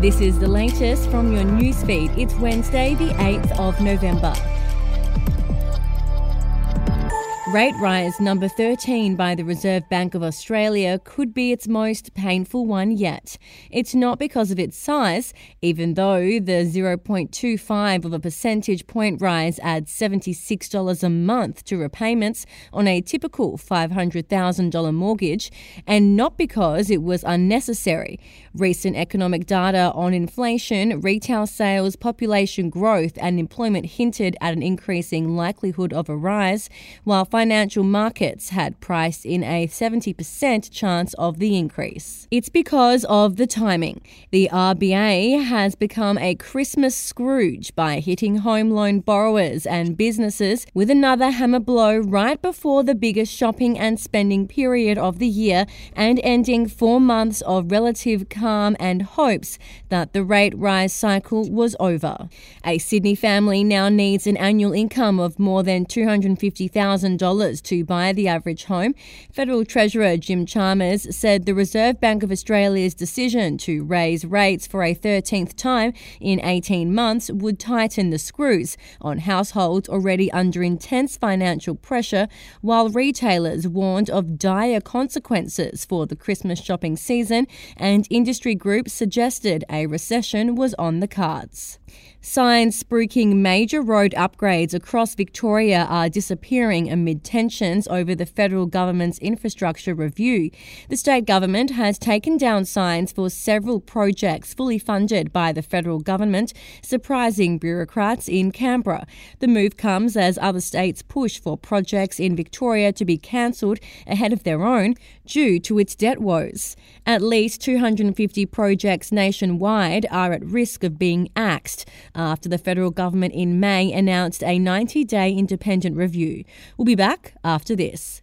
This is the latest from your newsfeed. It's Wednesday, the 8th of November. Rate rise number 13 by the Reserve Bank of Australia could be its most painful one yet. It's not because of its size, even though the 0.25 of a percentage point rise adds $76 a month to repayments on a typical $500,000 mortgage, and not because it was unnecessary. Recent economic data on inflation, retail sales, population growth, and employment hinted at an increasing likelihood of a rise, while financial markets had priced in a 70% chance of the increase. It's because of the timing. The RBA has become a Christmas Scrooge by hitting home loan borrowers and businesses with another hammer blow right before the biggest shopping and spending period of the year and ending four months of relative calm and hopes that the rate rise cycle was over. A Sydney family now needs an annual income of more than $250,000 to buy the average home. Federal Treasurer Jim Chalmers said the Reserve Bank of Australia's decision to raise rates for a 13th time in 18 months would tighten the screws on households already under intense financial pressure, while retailers warned of dire consequences for the Christmas shopping season and industry groups suggested a recession was on the cards. Signs spruiking major road upgrades across Victoria are disappearing amid tensions over the federal government's infrastructure review. The state government has taken down signs for several projects fully funded by the federal government, surprising bureaucrats in Canberra. The move comes as other states push for projects in Victoria to be cancelled ahead of their own due to its debt woes. At least 250 projects nationwide are at risk of being axed after the federal government in May announced a 90 day independent review. We'll be back after this.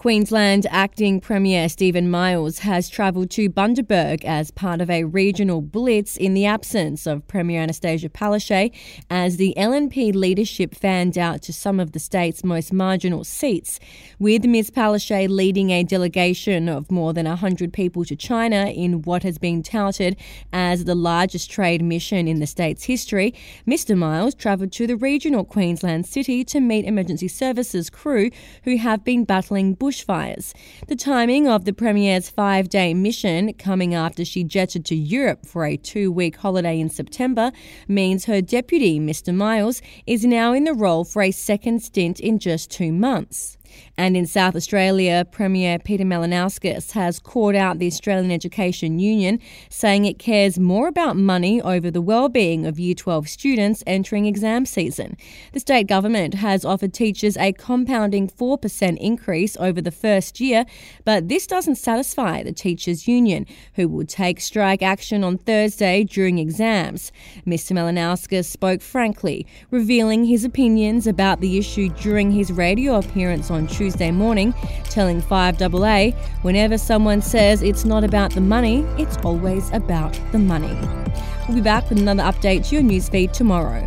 Queensland Acting Premier Steven Miles has travelled to Bundaberg as part of a regional blitz in the absence of Premier Annastacia Palaszczuk as the LNP leadership fanned out to some of the state's most marginal seats, with Ms Palaszczuk leading a delegation of more than 100 people to China in what has been touted as the largest trade mission in the state's history. Mr Miles travelled to the regional Queensland city to meet emergency services crew who have been battling bushfires. The timing of the Premier's five day mission, coming after she jetted to Europe for a two week holiday in September, means her deputy, Mr. Miles, is now in the role for a second stint in just two months. And in South Australia, Premier Peter Malinauskas has called out the Australian Education Union, saying it cares more about money over the well-being of Year 12 students entering exam season. The state government has offered teachers a compounding 4% increase over the first year, but this doesn't satisfy the teachers' union, who will take strike action on Thursday during exams. Mr. Malinauskas spoke frankly, revealing his opinions about the issue during his radio appearance on Tuesday morning, telling 5AA whenever someone says it's not about the money, it's always about the money. We'll be back with another update to your newsfeed tomorrow.